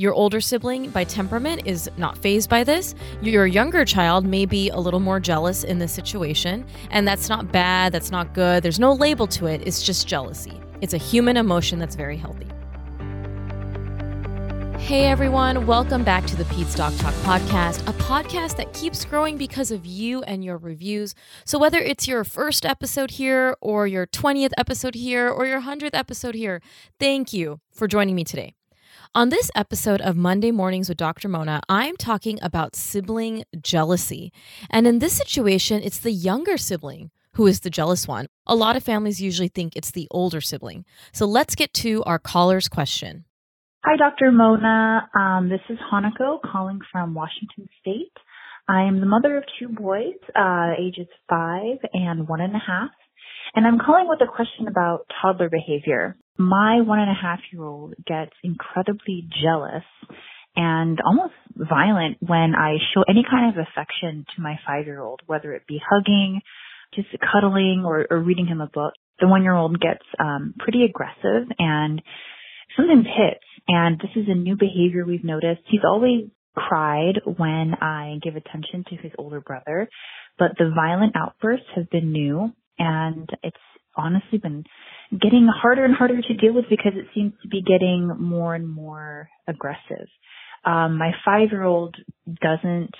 Your older sibling, by temperament, is not fazed by this. Your younger child may be a little more jealous in this situation, and that's not bad, that's not good. There's no label to it, it's just jealousy. It's a human emotion that's very healthy. Hey everyone, welcome back to the Peds Doc Talk podcast, a podcast that keeps growing because of you and your reviews. So, whether it's your first episode here, or your 20th episode here, or your 100th episode here, thank you for joining me today. On this episode of Monday Mornings with Dr. Mona, I'm talking about sibling jealousy. And in this situation, it's the younger sibling who is the jealous one. A lot of families usually think it's the older sibling. So let's get to our caller's question. Hi, Dr. Mona. Um, this is Hanako calling from Washington State. I am the mother of two boys, uh, ages five and one and a half. And I'm calling with a question about toddler behavior. My one and a half year old gets incredibly jealous and almost violent when I show any kind of affection to my five year old, whether it be hugging, just cuddling or, or reading him a book. The one year old gets um, pretty aggressive and sometimes hits. And this is a new behavior we've noticed. He's always cried when I give attention to his older brother, but the violent outbursts have been new and it's honestly been getting harder and harder to deal with because it seems to be getting more and more aggressive. Um, my five-year-old doesn't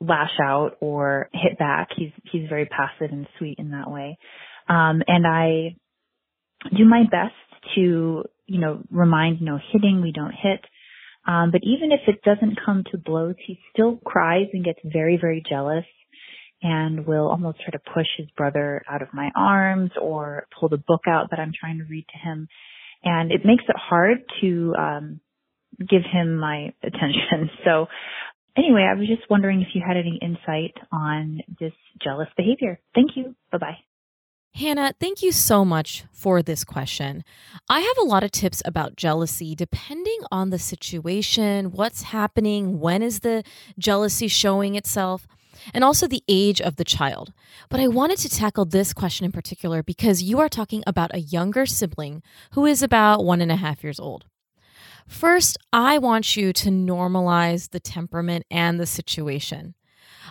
lash out or hit back. He's he's very passive and sweet in that way, um, and I do my best to you know remind no hitting. We don't hit. Um, but even if it doesn't come to blows, he still cries and gets very, very jealous and will almost try to push his brother out of my arms or pull the book out that I'm trying to read to him. And it makes it hard to um, give him my attention. So anyway, I was just wondering if you had any insight on this jealous behavior. Thank you. Bye bye. Hannah, thank you so much for this question. I have a lot of tips about jealousy depending on the situation, what's happening, when is the jealousy showing itself and also the age of the child. But I wanted to tackle this question in particular because you are talking about a younger sibling who is about one and a half years old. First, I want you to normalize the temperament and the situation.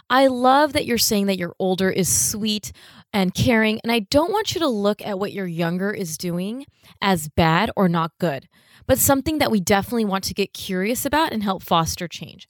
I love that you're saying that your older is sweet and caring, and I don't want you to look at what your younger is doing as bad or not good, but something that we definitely want to get curious about and help foster change.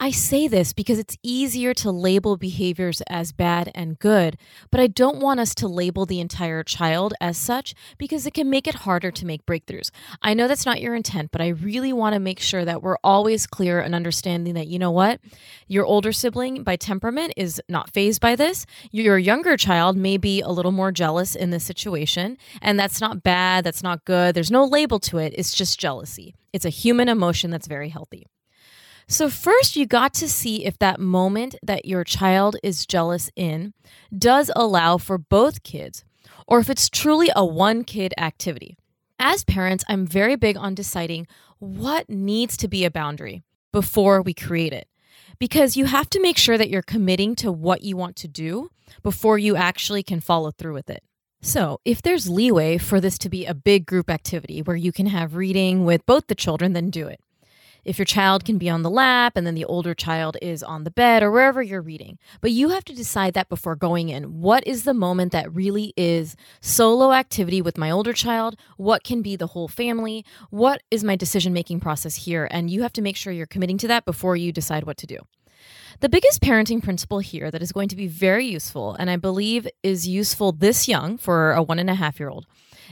I say this because it's easier to label behaviors as bad and good, but I don't want us to label the entire child as such because it can make it harder to make breakthroughs. I know that's not your intent, but I really want to make sure that we're always clear and understanding that, you know what, your older sibling by temperament is not fazed by this. Your younger child may be a little more jealous in this situation, and that's not bad, that's not good. There's no label to it, it's just jealousy. It's a human emotion that's very healthy. So, first, you got to see if that moment that your child is jealous in does allow for both kids, or if it's truly a one kid activity. As parents, I'm very big on deciding what needs to be a boundary before we create it. Because you have to make sure that you're committing to what you want to do before you actually can follow through with it. So, if there's leeway for this to be a big group activity where you can have reading with both the children, then do it. If your child can be on the lap and then the older child is on the bed or wherever you're reading. But you have to decide that before going in. What is the moment that really is solo activity with my older child? What can be the whole family? What is my decision making process here? And you have to make sure you're committing to that before you decide what to do. The biggest parenting principle here that is going to be very useful, and I believe is useful this young for a one and a half year old,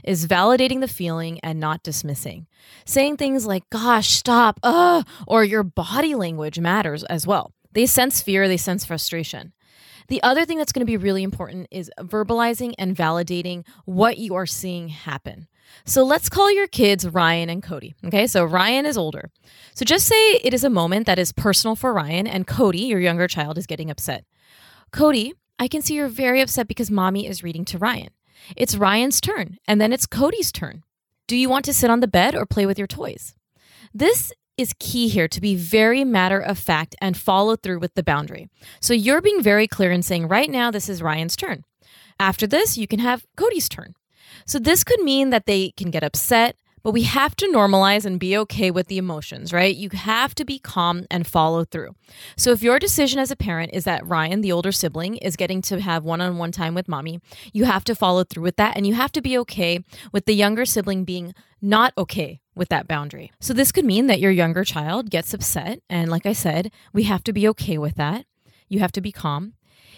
is validating the feeling and not dismissing. Saying things like, gosh, stop, uh, or your body language matters as well. They sense fear, they sense frustration. The other thing that's going to be really important is verbalizing and validating what you are seeing happen. So let's call your kids Ryan and Cody. Okay, so Ryan is older. So just say it is a moment that is personal for Ryan, and Cody, your younger child, is getting upset. Cody, I can see you're very upset because mommy is reading to Ryan. It's Ryan's turn, and then it's Cody's turn. Do you want to sit on the bed or play with your toys? This is key here to be very matter of fact and follow through with the boundary. So you're being very clear and saying, right now, this is Ryan's turn. After this, you can have Cody's turn. So this could mean that they can get upset, but we have to normalize and be okay with the emotions, right? You have to be calm and follow through. So if your decision as a parent is that Ryan, the older sibling, is getting to have one on one time with mommy, you have to follow through with that and you have to be okay with the younger sibling being not okay with that boundary. So this could mean that your younger child gets upset. And like I said, we have to be okay with that. You have to be calm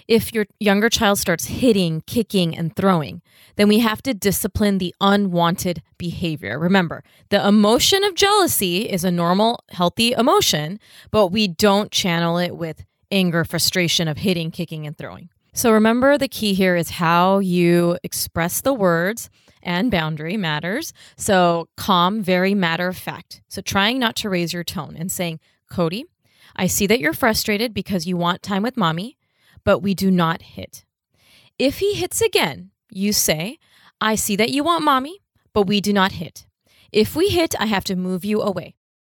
if your younger child starts hitting, kicking, and throwing, then we have to discipline the unwanted behavior. Remember, the emotion of jealousy is a normal, healthy emotion, but we don't channel it with anger, frustration of hitting, kicking, and throwing. So remember, the key here is how you express the words and boundary matters. So calm, very matter of fact. So trying not to raise your tone and saying, Cody, I see that you're frustrated because you want time with mommy but we do not hit. If he hits again, you say, I see that you want mommy, but we do not hit. If we hit, I have to move you away.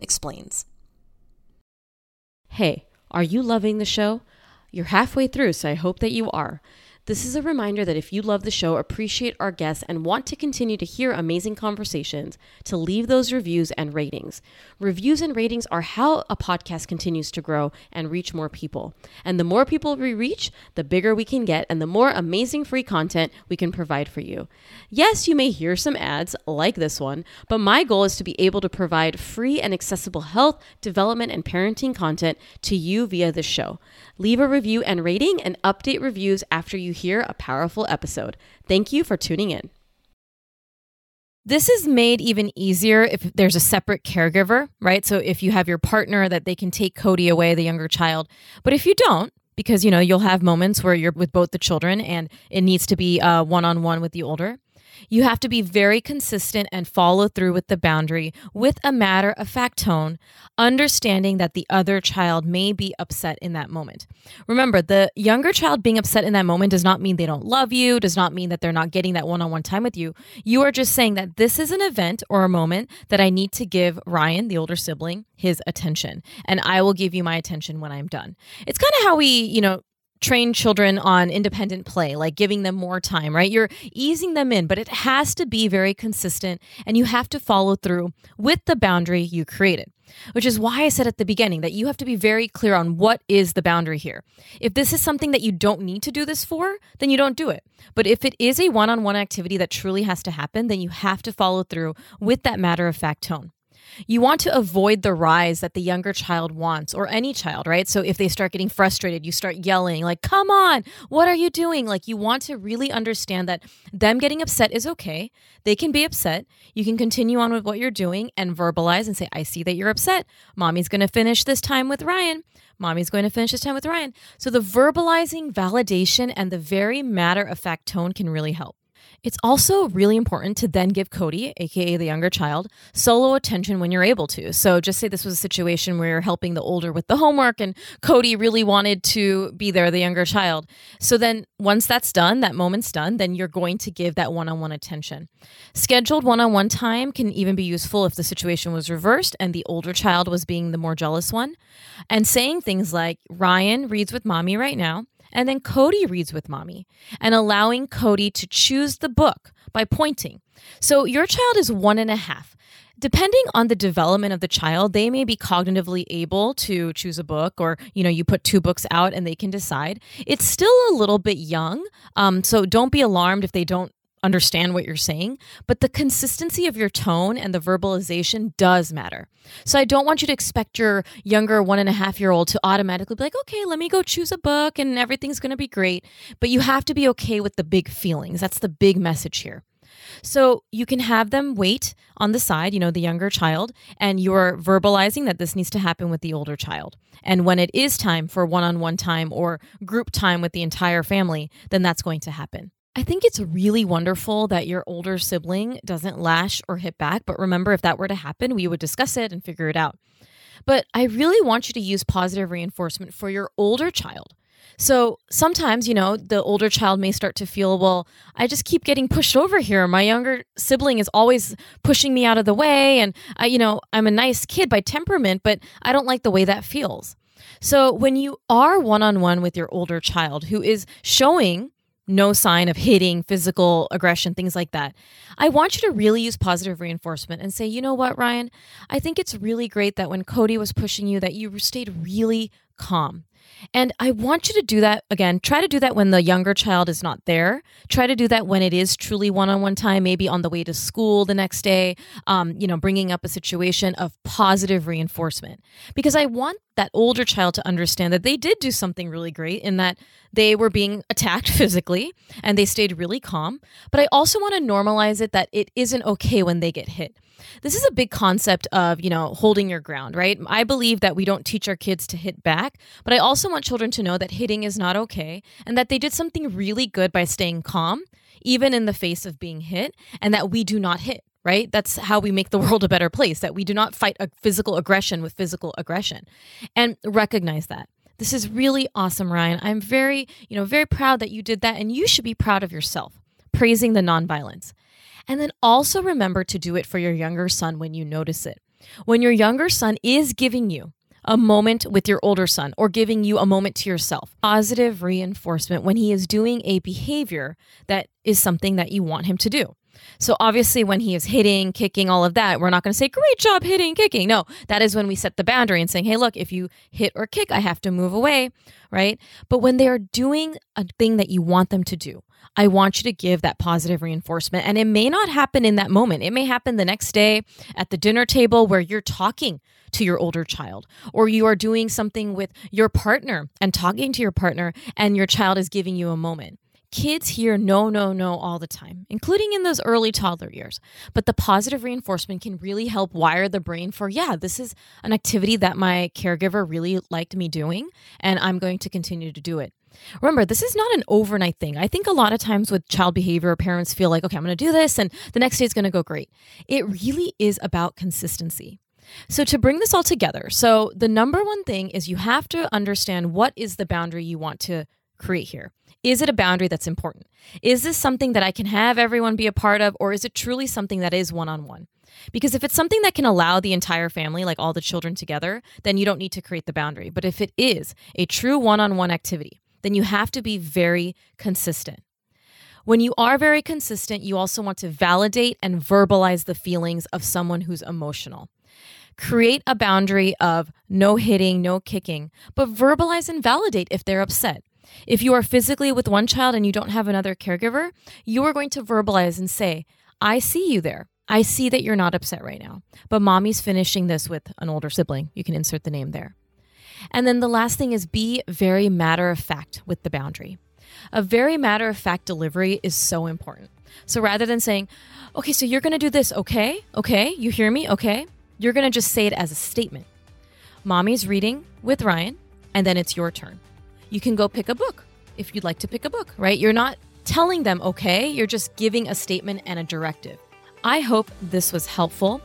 Explains. Hey, are you loving the show? You're halfway through, so I hope that you are. This is a reminder that if you love the show, appreciate our guests, and want to continue to hear amazing conversations, to leave those reviews and ratings. Reviews and ratings are how a podcast continues to grow and reach more people. And the more people we reach, the bigger we can get, and the more amazing free content we can provide for you. Yes, you may hear some ads like this one, but my goal is to be able to provide free and accessible health, development, and parenting content to you via this show. Leave a review and rating and update reviews after you hear a powerful episode. Thank you for tuning in. This is made even easier if there's a separate caregiver, right? So if you have your partner that they can take Cody away, the younger child. But if you don't, because you know you'll have moments where you're with both the children and it needs to be one on one with the older you have to be very consistent and follow through with the boundary with a matter of fact tone, understanding that the other child may be upset in that moment. Remember, the younger child being upset in that moment does not mean they don't love you, does not mean that they're not getting that one on one time with you. You are just saying that this is an event or a moment that I need to give Ryan, the older sibling, his attention. And I will give you my attention when I'm done. It's kind of how we, you know, train children on independent play, like giving them more time, right? You're easing them in, but it has to be very consistent and you have to follow through with the boundary you created. Which is why I said at the beginning that you have to be very clear on what is the boundary here. If this is something that you don't need to do this for, then you don't do it. But if it is a one on one activity that truly has to happen, then you have to follow through with that matter of fact tone. You want to avoid the rise that the younger child wants, or any child, right? So if they start getting frustrated, you start yelling, like, come on, what are you doing? Like, you want to really understand that them getting upset is okay. They can be upset. You can continue on with what you're doing and verbalize and say, I see that you're upset. Mommy's going to finish this time with Ryan. Mommy's going to finish this time with Ryan. So the verbalizing, validation, and the very matter of fact tone can really help. It's also really important to then give Cody, aka the younger child, solo attention when you're able to. So just say this was a situation where you're helping the older with the homework and Cody really wanted to be there, the younger child. So then once that's done, that moment's done, then you're going to give that one on one attention. Scheduled one on one time can even be useful if the situation was reversed and the older child was being the more jealous one. And saying things like, Ryan reads with mommy right now. And then Cody reads with mommy and allowing Cody to choose the book by pointing. So your child is one and a half. Depending on the development of the child, they may be cognitively able to choose a book, or you know, you put two books out and they can decide. It's still a little bit young, um, so don't be alarmed if they don't understand what you're saying, but the consistency of your tone and the verbalization does matter. So I don't want you to expect your younger one and a half year old to automatically be like, okay, let me go choose a book and everything's going to be great. But you have to be okay with the big feelings. That's the big message here. So you can have them wait on the side, you know, the younger child, and you're verbalizing that this needs to happen with the older child. And when it is time for one on one time or group time with the entire family, then that's going to happen. I think it's really wonderful that your older sibling doesn't lash or hit back. But remember, if that were to happen, we would discuss it and figure it out. But I really want you to use positive reinforcement for your older child. So sometimes, you know, the older child may start to feel, well, I just keep getting pushed over here. My younger sibling is always pushing me out of the way. And, I, you know, I'm a nice kid by temperament, but I don't like the way that feels. So when you are one on one with your older child who is showing no sign of hitting, physical aggression, things like that. I want you to really use positive reinforcement and say, you know what, Ryan? I think it's really great that when Cody was pushing you, that you stayed really calm. And I want you to do that again. Try to do that when the younger child is not there. Try to do that when it is truly one on one time, maybe on the way to school the next day, um, you know, bringing up a situation of positive reinforcement. Because I want that older child to understand that they did do something really great in that they were being attacked physically and they stayed really calm. But I also want to normalize it that it isn't okay when they get hit. This is a big concept of, you know, holding your ground, right? I believe that we don't teach our kids to hit back, but I also want children to know that hitting is not okay and that they did something really good by staying calm, even in the face of being hit, and that we do not hit right? That's how we make the world a better place, that we do not fight a physical aggression with physical aggression. And recognize that. This is really awesome, Ryan. I'm very, you know, very proud that you did that and you should be proud of yourself. Praising the nonviolence. And then also remember to do it for your younger son when you notice it. When your younger son is giving you a moment with your older son or giving you a moment to yourself, positive reinforcement when he is doing a behavior that is something that you want him to do. So obviously, when he is hitting, kicking, all of that, we're not going to say, great job hitting, kicking. No, that is when we set the boundary and saying, hey, look, if you hit or kick, I have to move away, right? But when they are doing a thing that you want them to do, I want you to give that positive reinforcement. And it may not happen in that moment. It may happen the next day at the dinner table where you're talking to your older child, or you are doing something with your partner and talking to your partner, and your child is giving you a moment Kids hear no, no, no all the time, including in those early toddler years. But the positive reinforcement can really help wire the brain for, yeah, this is an activity that my caregiver really liked me doing, and I'm going to continue to do it. Remember, this is not an overnight thing. I think a lot of times with child behavior, parents feel like, okay, I'm going to do this and the next day it's going to go great. It really is about consistency. So, to bring this all together, so the number one thing is you have to understand what is the boundary you want to create here. Is it a boundary that's important? Is this something that I can have everyone be a part of, or is it truly something that is one on one? Because if it's something that can allow the entire family, like all the children together, then you don't need to create the boundary. But if it is a true one on one activity, then you have to be very consistent. When you are very consistent, you also want to validate and verbalize the feelings of someone who's emotional. Create a boundary of no hitting, no kicking, but verbalize and validate if they're upset. If you are physically with one child and you don't have another caregiver, you are going to verbalize and say, I see you there. I see that you're not upset right now, but mommy's finishing this with an older sibling. You can insert the name there. And then the last thing is be very matter of fact with the boundary. A very matter of fact delivery is so important. So rather than saying, okay, so you're going to do this, okay? Okay, you hear me? Okay. You're going to just say it as a statement. Mommy's reading with Ryan, and then it's your turn you can go pick a book if you'd like to pick a book, right? You're not telling them, okay, you're just giving a statement and a directive. I hope this was helpful.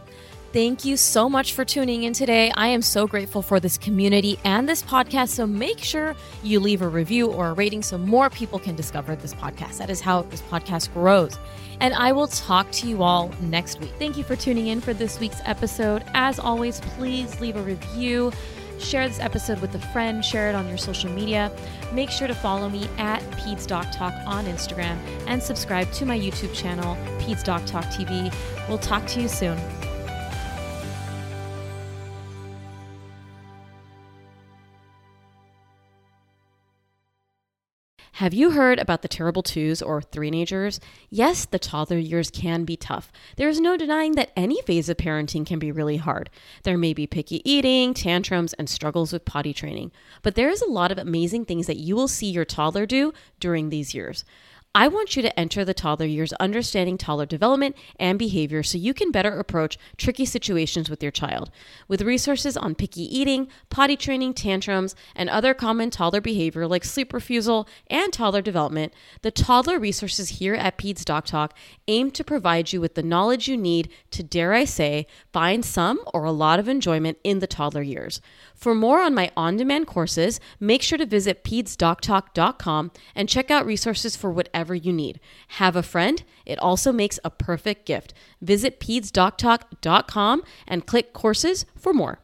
Thank you so much for tuning in today. I am so grateful for this community and this podcast. So make sure you leave a review or a rating so more people can discover this podcast. That is how this podcast grows. And I will talk to you all next week. Thank you for tuning in for this week's episode. As always, please leave a review Share this episode with a friend, share it on your social media. Make sure to follow me at Peds Doc Talk on Instagram and subscribe to my YouTube channel, Peds Doc Talk TV. We'll talk to you soon. Have you heard about the terrible twos or three-nagers? Yes, the toddler years can be tough. There is no denying that any phase of parenting can be really hard. There may be picky eating, tantrums, and struggles with potty training, but there is a lot of amazing things that you will see your toddler do during these years. I want you to enter the toddler years understanding toddler development and behavior so you can better approach tricky situations with your child. With resources on picky eating, potty training, tantrums, and other common toddler behavior like sleep refusal and toddler development, the toddler resources here at Peds Doc Talk aim to provide you with the knowledge you need to, dare I say, find some or a lot of enjoyment in the toddler years. For more on my on demand courses, make sure to visit pedsdoctalk.com and check out resources for whatever you need. Have a friend, it also makes a perfect gift. Visit pedsdoctalk.com and click courses for more.